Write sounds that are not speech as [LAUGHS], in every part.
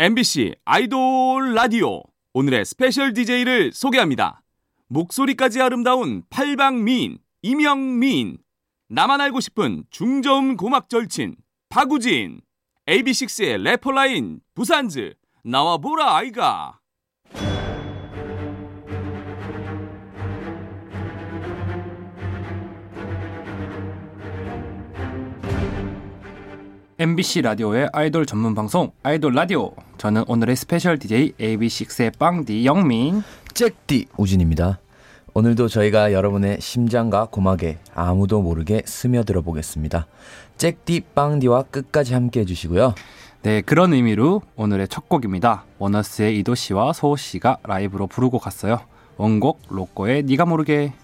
MBC 아이돌 라디오. 오늘의 special DJ를 소개합니다. 목소리까지 아름다운 팔방미인 임영민. 나만 알고 싶은 중저음 고막 절친 박우진. AB6IX의 래퍼 라인 부산즈. 나와보라 아이가 MBC 라디오의 아이돌 전문 방송 아이돌 라디오. 저는 오늘의 스페셜 DJ AB6IX의 빵디 영민. 잭디 우진입니다. 오늘도 저희가 여러분의 심장과 고막에 아무도 모르게 스며들어 보겠습니다. 잭디 빵디와 끝까지 함께 해주시고요. 네, 그런 의미로 오늘의 첫 곡입니다. 원어스의 이도 씨와 서호 씨가 라이브로 부르고 갔어요. 원곡 로꼬의 니가 모르게.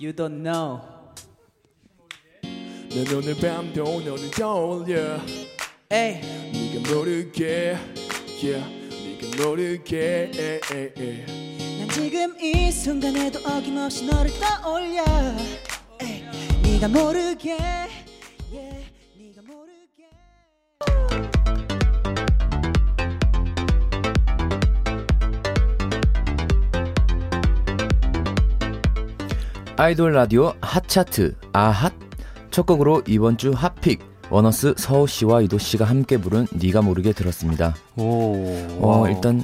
You don't know. 내 오늘 밤도 너를 떠올려 에이, 네가 모르게 yeah 네가 모르게 에, 에, 에. 난 지금 이 순간에도 어김없이 너를 떠올려. 에이, 네가 모르게. 아이돌 라디오 핫차트 아핫 첫 곡으로 이번 주 hot pick 원어스 서호 씨와 이도 씨가 함께 부른 네가 모르게 들었습니다. 오. 어. 일단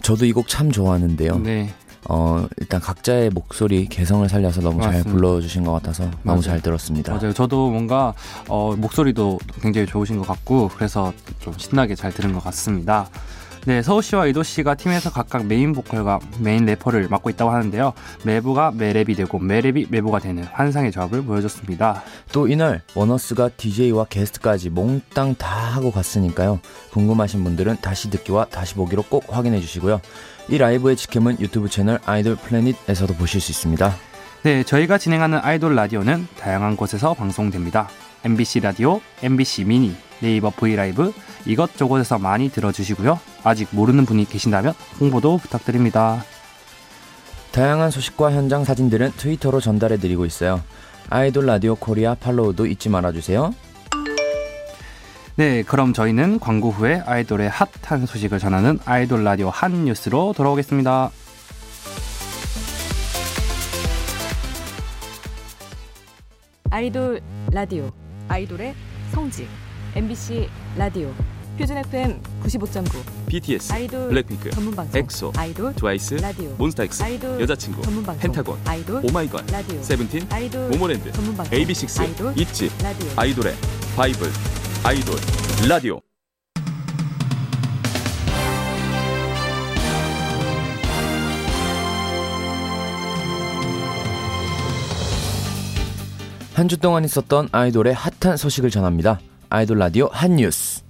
저도 이 곡 참 좋아하는데요. 네. 어, 일단 각자의 목소리 개성을 살려서 너무 잘 맞습니다. 불러주신 것 같아서 너무 맞아요. 잘 들었습니다. 맞아요. 저도 뭔가 어, 목소리도 굉장히 좋으신 것 같고 그래서 좀 신나게 잘 들은 것 같습니다. 네, 서호 씨와 이도 씨가 팀에서 각각 메인 보컬과 메인 래퍼를 맡고 있다고 하는데요. 메보가 메랩이 되고 메랩이 메보가 되는 환상의 조합을 보여줬습니다. 또 이날 원어스가 DJ와 게스트까지 몽땅 다 하고 갔으니까요. 궁금하신 분들은 다시 듣기와 다시 보기로 꼭 확인해 주시고요. 이 라이브의 직캠은 유튜브 채널 아이돌 플래닛에서도 보실 수 있습니다. 네, 저희가 진행하는 아이돌 라디오는 다양한 곳에서 방송됩니다. MBC 라디오, MBC 미니, 네이버 브이라이브 이것저것에서 많이 들어주시고요. 아직 모르는 분이 계신다면 홍보도 부탁드립니다. 다양한 소식과 현장 사진들은 트위터로 전달해 드리고 있어요. 아이돌 라디오 코리아 팔로우도 잊지 말아 주세요. 네, 그럼 저희는 광고 후에 아이돌의 핫한 소식을 전하는 아이돌 라디오 한 뉴스로 돌아오겠습니다. 아이돌 라디오 아이돌의 성지 MBC 라디오 표준 FM 95.9 BTS, 아이돌 블랙핑크, 전문 방송 엑소, 아이돌 트와이스, 라디오 몬스타엑스, 아이돌 여자친구, 전문 방송 펜타곤, 아이돌 오마이걸, 라디오 세븐틴, 아이돌 모모랜드, 전문 방송 AB6IX, 아이돌 ITZY, 라디오 아이돌의 바이블, 아이돌 라디오. 한 주 동안 있었던 아이돌의 핫한 소식을 전합니다. 아이돌 라디오 한 뉴스.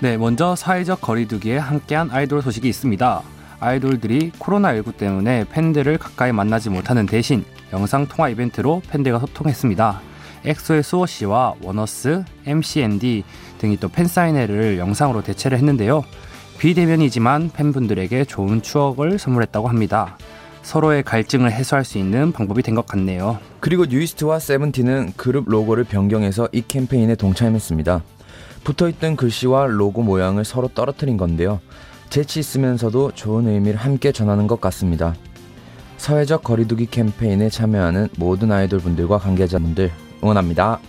네, 먼저 사회적 거리두기에 함께한 아이돌 소식이 있습니다. 아이돌들이 코로나19 때문에 팬들을 가까이 만나지 못하는 대신 영상 통화 이벤트로 팬들과 소통했습니다. 엑소의 수호 씨와 원어스, MCND 등이 또 팬사인회를 영상으로 대체를 했는데요. 비대면이지만 팬분들에게 좋은 추억을 선물했다고 합니다. 서로의 갈증을 해소할 수 있는 방법이 된 것 같네요. 그리고 뉴이스트와 세븐틴은 그룹 로고를 변경해서 이 캠페인에 동참했습니다. 붙어있던 글씨와 로고 모양을 서로 떨어뜨린 건데요. 재치 있으면서도 좋은 의미를 함께 전하는 것 같습니다. 사회적 거리두기 캠페인에 참여하는 모든 아이돌 분들과 관계자분들 응원합니다.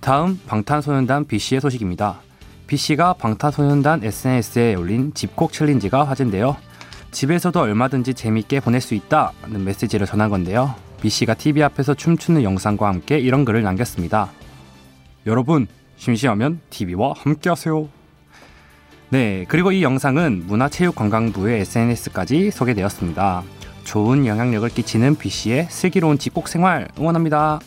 다음 방탄소년단 B씨의 소식입니다. B씨가 방탄소년단 SNS에 올린 집콕 챌린지가 화제인데요. 집에서도 얼마든지 재밌게 보낼 수 있다는 메시지를 전한 건데요. B씨가 TV 앞에서 춤추는 영상과 함께 이런 글을 남겼습니다. 여러분, 심심하면 TV와 함께 하세요. 네, 그리고 이 영상은 문화체육관광부의 SNS까지 소개되었습니다. 좋은 영향력을 끼치는 B씨의 슬기로운 집콕 생활 응원합니다.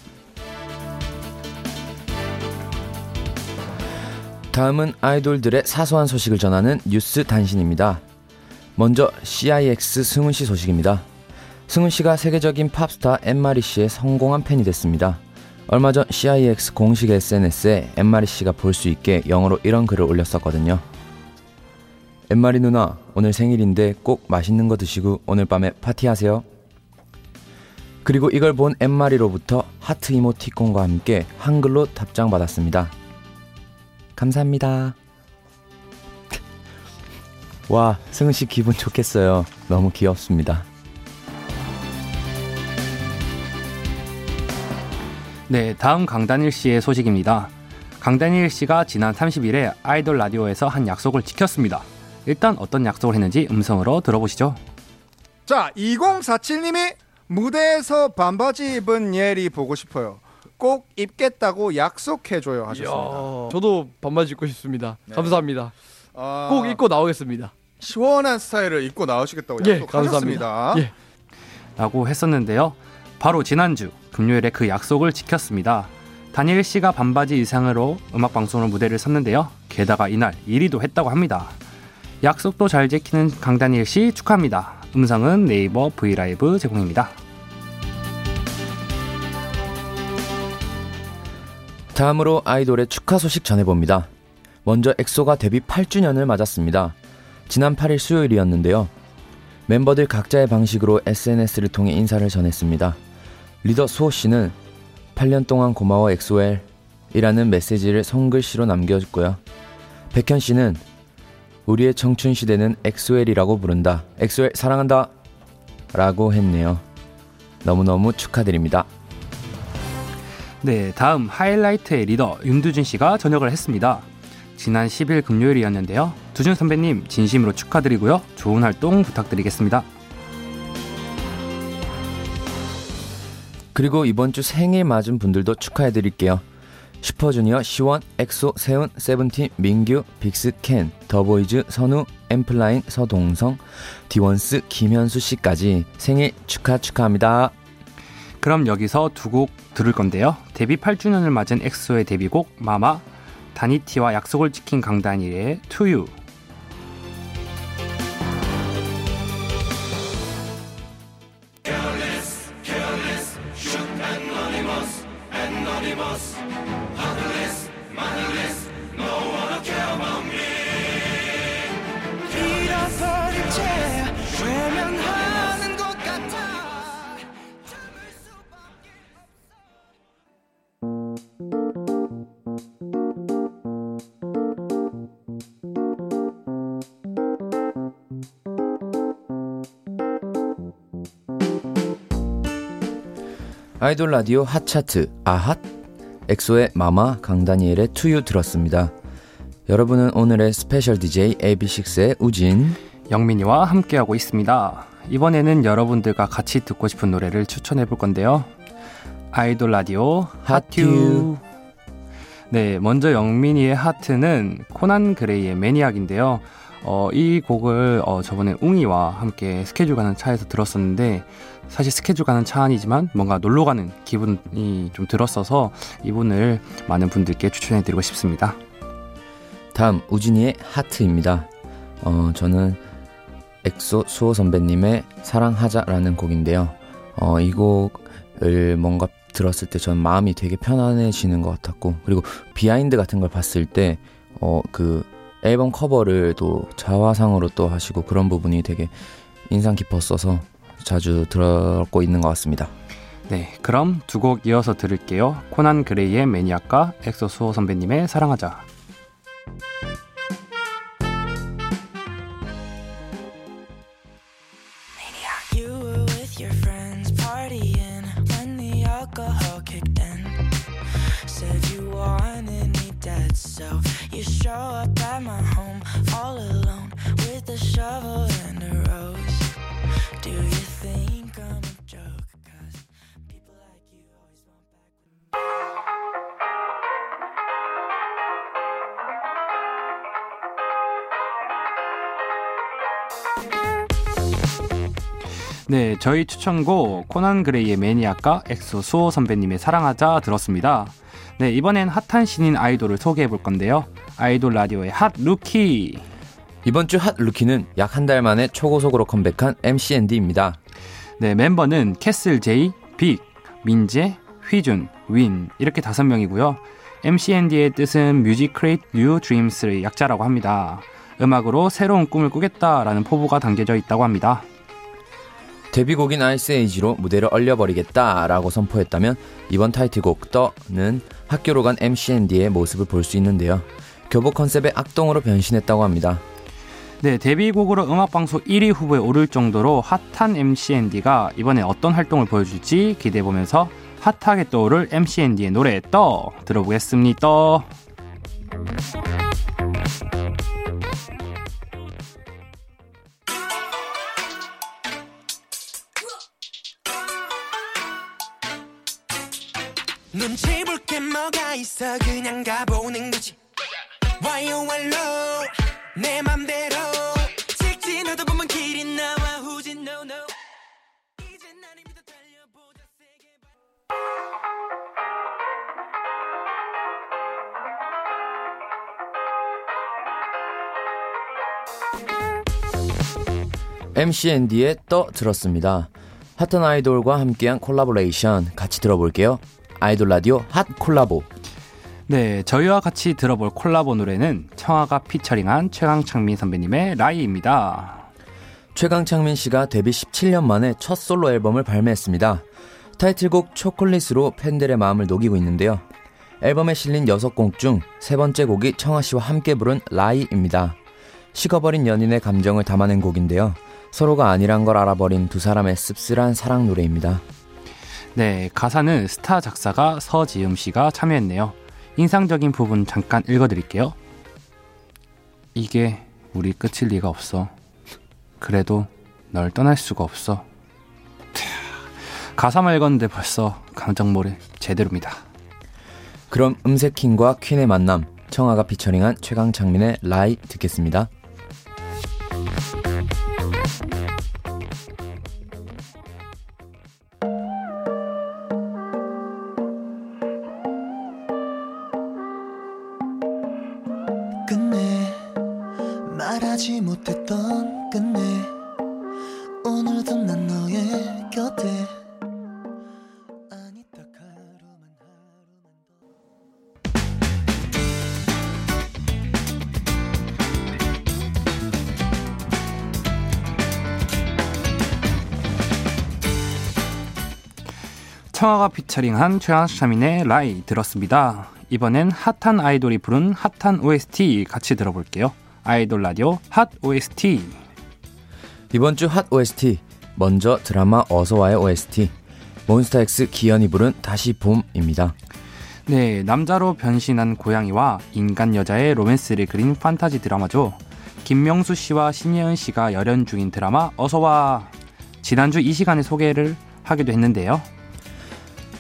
다음은 아이돌들의 사소한 소식을 전하는 뉴스 단신입니다. 먼저 CIX 승훈 씨 소식입니다. 승훈 씨가 세계적인 팝스타 엠마리 씨의 성공한 팬이 됐습니다. 얼마 전 CIX 공식 SNS에 엠마리 씨가 볼 수 있게 영어로 이런 글을 올렸었거든요. 엠마리 누나, 오늘 생일인데 꼭 맛있는 거 드시고 오늘 밤에 파티하세요. 그리고 이걸 본 엠마리로부터 하트 이모티콘과 함께 한글로 답장 받았습니다. 감사합니다. 와, 승은 씨 기분 좋겠어요. 너무 귀엽습니다. 네, 다음 강단일 씨의 소식입니다. 강단일 씨가 지난 30일에 아이돌 라디오에서 한 약속을 지켰습니다. 일단 어떤 약속을 했는지 음성으로 들어보시죠. 자, 2047님이 무대에서 반바지 입은 예리 보고 싶어요. 꼭 입겠다고 약속해줘요 하셨습니다. 저도 반바지 입고 싶습니다. 감사합니다. 아, 꼭 입고 나오겠습니다. 시원한 스타일을 입고 나오시겠다고 예, 약속하셨습니다. 감사합니다. 예. 라고 했었는데요. 바로 지난주 금요일에 그 약속을 지켰습니다. 다니엘 씨가 반바지 이상으로 음악 방송으로 무대를 섰는데요. 게다가 이날 1위도 했다고 합니다. 약속도 잘 지키는 강다니엘 씨 축하합니다. 음성은 네이버 브이라이브 제공입니다. 다음으로 아이돌의 축하 소식 전해봅니다. 먼저 엑소가 데뷔 8주년을 맞았습니다. 지난 8일 수요일이었는데요. 멤버들 각자의 방식으로 SNS를 통해 인사를 전했습니다. 리더 수호 씨는 8년 동안 고마워 엑소엘 이라는 메시지를 손글씨로 남겨줬고요. 백현 씨는 우리의 청춘 시대는 엑소엘이라고 부른다. 엑소엘 사랑한다. 라고 했네요. 너무너무 축하드립니다. 네, 다음 하이라이트의 리더 윤두준 씨가 전역을 했습니다. 지난 10일 금요일이었는데요. 두준 선배님 진심으로 축하드리고요. 좋은 활동 부탁드리겠습니다. 그리고 이번 주 생일 맞은 분들도 축하해 드릴게요. 슈퍼주니어 시원, 엑소, 세훈, 세븐틴, 민규, 빅스, 켄, 더보이즈, 선우, 엔플라잉, 서동성, 디원스, 김현수 씨까지 생일 축하 축하합니다. 그럼 여기서 두 곡 들을 건데요. 데뷔 8주년을 맞은 엑소의 데뷔곡 MAMA, 다니티와 약속을 지킨 강다니엘의 2U. 아이돌 라디오 핫차트 아핫 엑소의 MAMA 강다니엘의 2U 들었습니다. 여러분은 오늘의 스페셜 DJ AB6IX의 우진 영민이와 함께하고 있습니다. 이번에는 여러분들과 같이 듣고 싶은 노래를 추천해 볼 건데요. 아이돌 라디오. Hot Tune. 네, 먼저 영민이의 hot tune은 코난 그레이의 Maniac인데요. 어, 이 곡을 어, 저번에 웅이와 함께 스케줄 가는 차에서 들었었는데 사실 스케줄 가는 차 아니지만 뭔가 놀러 가는 기분이 좀 들었어서 이분을 많은 분들께 추천해 드리고 싶습니다. 다음 우진이의 hot tune입니다. 어, 저는 엑소 수호 선배님의 사랑하자라는 곡인데요. 어, 이 곡을 뭔가 들었을 때 전 마음이 되게 편안해지는 것 같았고 그리고 behind 같은 걸 봤을 때 어, 그 앨범 커버를 또 자화상으로 또 하시고 그런 부분이 되게 인상 깊었어서 자주 들었고 있는 것 같습니다. 네, 그럼 두 곡 이어서 들을게요. 코난 그레이의 Maniac과 엑소 수호 선배님의 사랑하자. You show up at my home all alone with a shovel and a rose. Do you think I'm a joke? 'Cause people like you always want back. 네, 저희 추천곡 코난 그레이의 매니악과 엑소 수호 선배님의 사랑하자 들었습니다. 네, 이번엔 핫한 신인 아이돌을 소개해 볼 건데요. 아이돌 라디오의 핫 루키. 이번 주 핫 루키는 약 한 달 만에 초고속으로 컴백한 MCND입니다. 네, 멤버는 캐슬 제이, 빅, 민재, 휘준, 윈 이렇게 다섯 명이고요. MCND의 뜻은 Music Create New Dreams의 약자라고 합니다. 음악으로 새로운 꿈을 꾸겠다라는 포부가 담겨져 있다고 합니다. 데뷔곡인 ICE AGE로 무대를 얼려버리겠다라고 선포했다면 이번 타이틀곡 떠는 학교로 간 MCND의 모습을 볼 수 있는데요. 교복 컨셉의 악동으로 변신했다고 합니다. 네, 데뷔곡으로 음악방송 1위 후보에 오를 정도로 핫한 MCND가 이번에 어떤 활동을 보여줄지 기대해보면서 핫하게 떠오를 MCND의 노래 떠 들어보겠습니다. 눈치 있어 그냥 가보는 거지 와요 왈로 내 맘대로 직진하다 보면 길이 나와 후진 no no 이제 날 믿어 달려보자 세게 MCND의 떠 들었습니다. 핫한 아이돌과 함께한 콜라보레이션 같이 들어볼게요. 아이돌 라디오 hot collabo. 네, 저희와 같이 들어볼 콜라보 노래는 청하가 피처링한 최강창민 선배님의 Lie입니다. 최강창민 씨가 데뷔 17년 만에 첫 솔로 앨범을 발매했습니다. 타이틀곡 초콜릿으로 팬들의 마음을 녹이고 있는데요. 앨범에 실린 6곡 중 세 번째 곡이 청하 씨와 함께 부른 Lie입니다. 식어버린 연인의 감정을 담아낸 곡인데요. 서로가 아니란 걸 알아버린 두 사람의 씁쓸한 사랑 노래입니다. 네, 가사는 스타 작사가 서지음 씨가 참여했네요. 인상적인 부분 잠깐 읽어드릴게요. 이게 우리 끝일 리가 없어. 그래도 널 떠날 수가 없어. 캬, 가사만 읽었는데 벌써 감정몰이 제대로입니다. 그럼 음색 킹과 퀸의 만남, 청하가 피처링한 최강창민의 Lie 듣겠습니다. 청하가 피처링한 최강창민의 Lie 들었습니다. 이번엔 핫한 아이돌이 부른 핫한 OST 같이 들어볼게요. 아이돌 라디오 핫 OST. 이번 주 핫 OST 먼저 드라마 어서와의 OST 몬스타엑스 기현이 부른 다시 봄입니다. 네, 남자로 변신한 고양이와 인간 여자의 로맨스를 그린 판타지 드라마죠. 김명수 씨와 신예은 씨가 열연 중인 드라마 어서와 지난주 이 시간에 소개를 하기도 했는데요.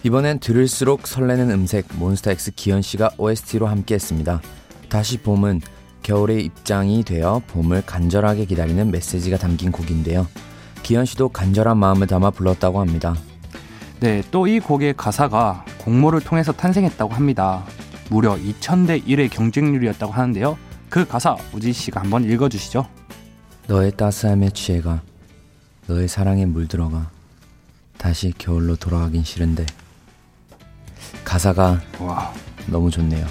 이번엔 들을수록 설레는 음색 몬스타엑스 기현 씨가 OST로 함께했습니다. 다시 봄은 겨울의 입장이 되어 봄을 간절하게 기다리는 메시지가 담긴 곡인데요. 기현 씨도 간절한 마음을 담아 불렀다고 합니다. 네, 또 이 곡의 가사가 공모를 통해서 탄생했다고 합니다. 무려 2000대 1의 경쟁률이었다고 하는데요. 그 가사 우지 씨가 한번 읽어 주시죠. 너의 따스함에 취해가 너의 사랑에 물들어가 다시 겨울로 돌아가긴 싫은데 가사가 와, 너무 좋네요.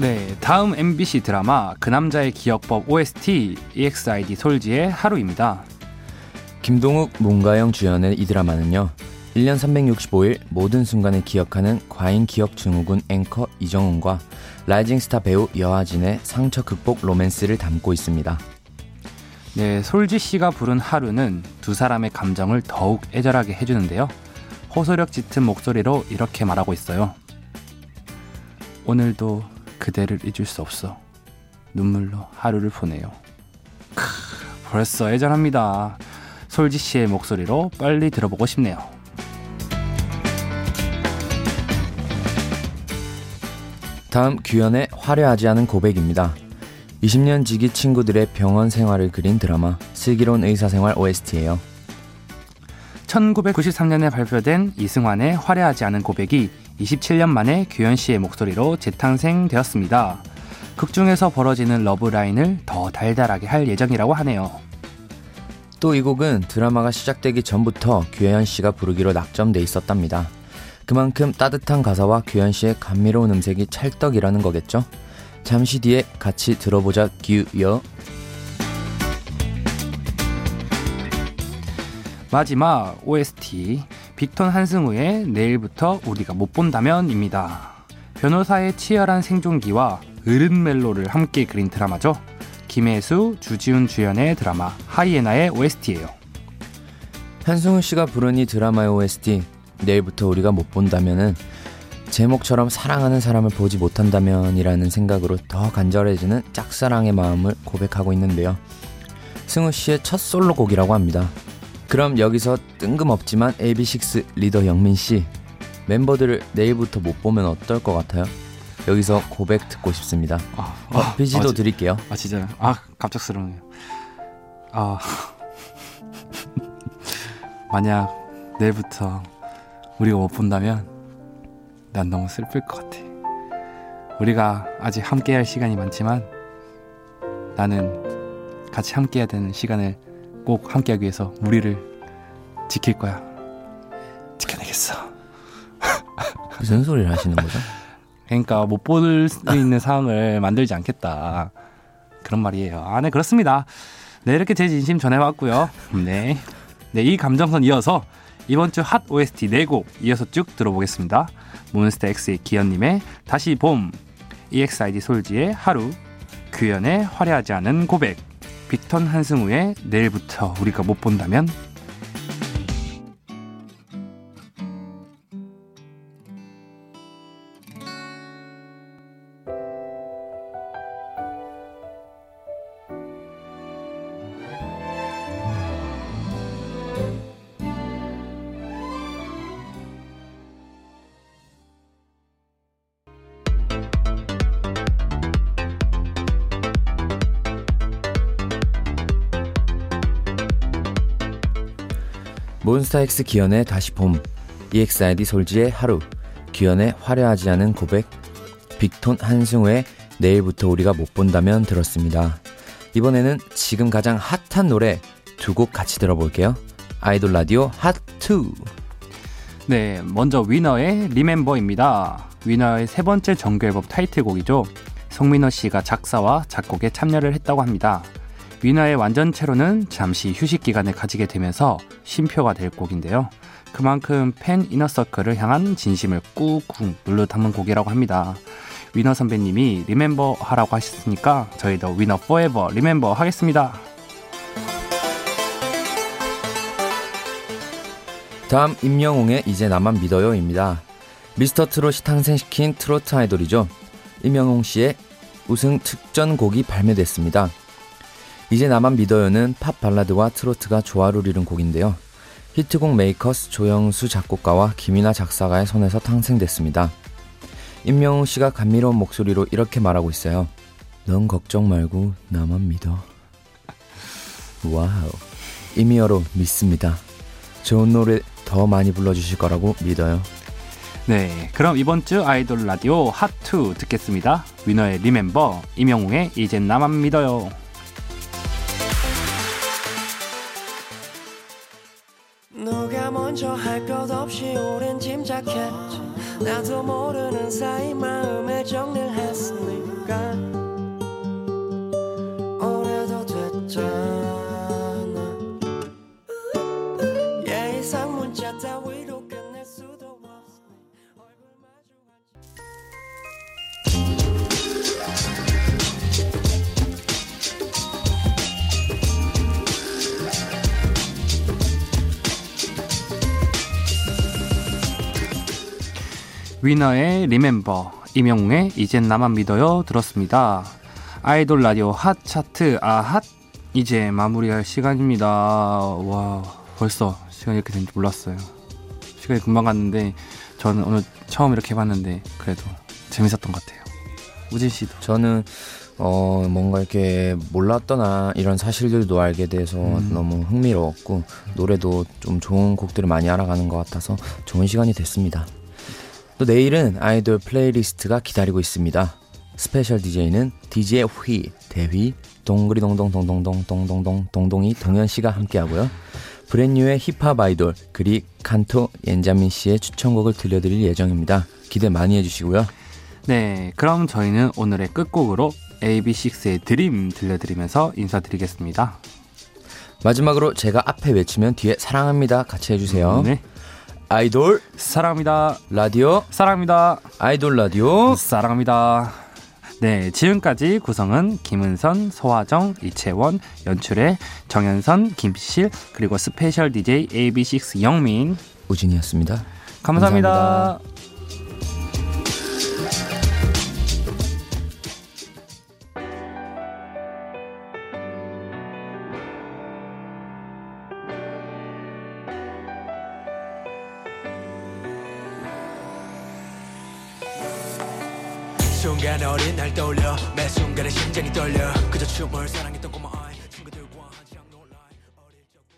네, 다음 MBC 드라마 그 남자의 기억법 OST EXID 솔지의 하루입니다. 김동욱, 문가영 주연의 이 드라마는요. 1년 365일 모든 순간을 기억하는 과잉 기억 증후군 앵커 이정훈과 rising star 배우 여하진의 상처 극복 로맨스를 담고 있습니다. 네, 솔지 씨가 부른 하루는 두 사람의 감정을 더욱 애절하게 해주는데요. 호소력 짙은 목소리로 이렇게 말하고 있어요. 오늘도 그대를 잊을 수 없어. 눈물로 하루를 보내요. 크, 벌써 애절합니다. 솔지 씨의 목소리로 빨리 들어보고 싶네요. 다음 규현의 화려하지 않은 고백입니다. 20년 지기 친구들의 병원 생활을 그린 드라마 슬기로운 의사생활 OST예요. 1993년에 발표된 이승환의 화려하지 않은 고백이 27년 만에 규현 씨의 목소리로 재탄생되었습니다. 극 중에서 벌어지는 러브라인을 더 달달하게 할 예정이라고 하네요. 또 이 곡은 드라마가 시작되기 전부터 규현 씨가 부르기로 낙점돼 있었답니다. 그만큼 따뜻한 가사와 규현 씨의 감미로운 음색이 찰떡이라는 거겠죠? 잠시 뒤에 같이 들어보자 규여. 마지막 OST 빅톤 한승우의 내일부터 우리가 못 본다면입니다. 변호사의 치열한 생존기와 으른 멜로를 함께 그린 드라마죠. 김혜수, 주지훈 주연의 드라마 하이에나의 OST예요. 한승우 씨가 부른 이 드라마의 OST 내일부터 우리가 못 본다면은 제목처럼 사랑하는 사람을 보지 못한다면이라는 생각으로 더 간절해지는 짝사랑의 마음을 고백하고 있는데요. 승우 씨의 첫 솔로곡이라고 합니다. 그럼 여기서 뜬금없지만 AB6 리더 영민 씨 멤버들을 내일부터 못 보면 어떨 것 같아요? 여기서 고백 듣고 싶습니다. 아, 어, 비지도 아, 드릴게요. 아 진짜 아 갑작스러워요. 아 [LAUGHS] 만약 내일부터 우리가 못 본다면 난 너무 슬플 것 같아. 우리가 아직 함께 할 시간이 많지만 나는 같이 함께 해야 되는 시간을 꼭 함께 하기 위해서 우리를 지킬 거야. 지켜내겠어. [LAUGHS] 무슨 소리를 하시는 거죠? 그러니까 못 볼 수 있는 상황을 만들지 않겠다. 그런 말이에요. 아, 네, 그렇습니다. 네, 이렇게 제 진심 전해왔고요. 네. 네, 이 감정선 이어서 이번 주 핫 OST 4곡 이어서 쭉 들어보겠습니다. 몬스타엑스의 기현님의 다시 봄, EXID 솔지의 하루, 규현의 화려하지 않은 고백, 빅턴 한승우의 내일부터 우리가 못 본다면 몬스타엑스 기현의 다시 봄, EXID 솔지의 하루, 기현의 화려하지 않은 고백, 빅톤 한승우의 내일부터 우리가 못 본다면 들었습니다. 이번에는 지금 가장 핫한 노래 두 곡 같이 들어볼게요. 아이돌 라디오 핫2. 네, 먼저 위너의 Remember입니다. 위너의 세 번째 정규 앨범 타이틀곡이죠. 송민호 씨가 작사와 작곡에 참여를 했다고 합니다. 위너의 완전체로는 잠시 휴식 기간을 가지게 되면서 쉼표가 될 곡인데요. 그만큼 팬 Inner Circle을 향한 진심을 꾹꾹 눌러 담은 곡이라고 합니다. 위너 선배님이 remember 하라고 하셨으니까 저희도 위너 forever remember 하겠습니다. 다음 임영웅의 이제 나만 믿어요입니다. 미스터 트롯이 탄생시킨 트로트 아이돌이죠. 임영웅 씨의 우승 특전 곡이 발매됐습니다. 이제 나만 믿어요는 팝 발라드와 트로트가 조화를 이룬 곡인데요. 히트곡 메이커스 조영수 작곡가와 김이나 작사가의 손에서 탄생됐습니다. 임영웅 씨가 감미로운 목소리로 이렇게 말하고 있어요. 넌 걱정 말고 나만 믿어. 와우. 임히어로 믿습니다. 좋은 노래 더 많이 불러주실 거라고 믿어요. 네, 그럼 이번 주 아이돌 라디오 핫2 듣겠습니다. 위너의 리멤버, 임영웅의 이젠 나만 믿어요. 먼저 할 것 없이 오랜 짐작했지. 나도 모르는 사이 마음의 정리를 했으니까. 오래도 됐잖아 위너의 리멤버, 임영웅의 이젠 나만 믿어요 들었습니다. 아이돌 라디오 핫 차트 아핫 이제 마무리할 시간입니다. 와 벌써 시간이 이렇게 된지 몰랐어요. 시간이 금방 갔는데 저는 오늘 처음 이렇게 해봤는데 그래도 재밌었던 것 같아요. 우진 씨도 저는 어 뭔가 이렇게 몰랐던 아, 이런 사실들도 알게 돼서 음. 너무 흥미로웠고 노래도 좀 좋은 곡들을 많이 알아가는 것 같아서 좋은 시간이 됐습니다. 또 내일은 아이돌 playlist가 기다리고 있습니다. special DJ는 DJ 휘, 대휘, 동그리 동동 동동동 동동동 동동이 동현 씨가 함께 하고요. 브랜뉴의 힙합 아이돌 그리 칸토 옌자민 씨의 추천곡을 들려드릴 예정입니다. 기대 많이 해주시고요. 네, 그럼 저희는 오늘의 끝곡으로 AB6IX의 Dream 들려드리면서 인사드리겠습니다. 마지막으로 제가 앞에 외치면 뒤에 사랑합니다 같이 해주세요. 네, 아이돌 사랑합니다. 라디오 사랑합니다. 아이돌 라디오 사랑합니다. 네, 지금까지 구성은 김은선, 소화정, 이채원, 연출의 정현선, 김실, 그리고 special DJ AB6IX 영민. 우진이었습니다. 감사합니다. 감사합니다.